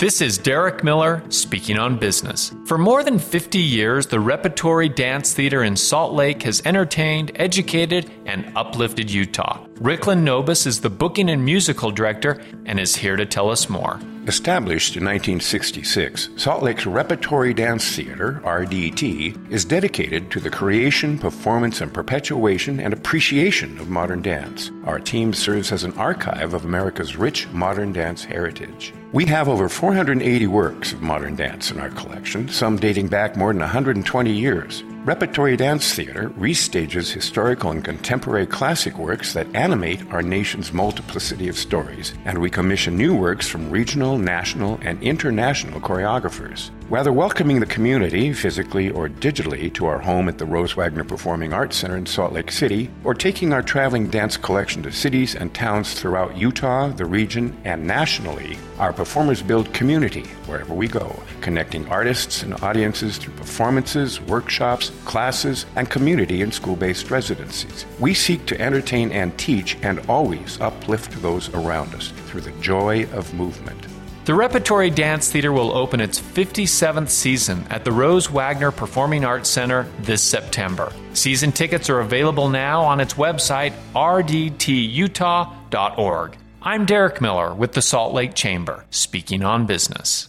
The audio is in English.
This is Derek Miller speaking on business. For more than 50 years, the Repertory Dance Theatre in Salt Lake has entertained, educated, and uplifted Utah. Ricklen Nobis is the booking and musical director and is here to tell us more. Established in 1966, Salt Lake's Repertory Dance Theatre, RDT, is dedicated to the creation, performance, and perpetuation and appreciation of modern dance. Our team serves as an archive of America's rich modern dance heritage. We have over 480 works of modern dance in our collection, some dating back more than 120 years. Repertory Dance Theatre restages historical and contemporary classic works that animate our nation's multiplicity of stories, and we commission new works from regional, national, and international choreographers. Whether welcoming the community, physically or digitally, to our home at the Rose Wagner Performing Arts Center in Salt Lake City, or taking our traveling dance collection to cities and towns throughout Utah, the region, and nationally, our performers build community wherever we go, connecting artists and audiences through performances, workshops, classes, and community and school based residencies. We seek to entertain and teach and always uplift those around us through the joy of movement. The Repertory Dance Theatre will open its 57th season at the Rose Wagner Performing Arts Center this September. Season tickets are available now on its website, rdtutah.org. I'm Derek Miller with the Salt Lake Chamber, speaking on business.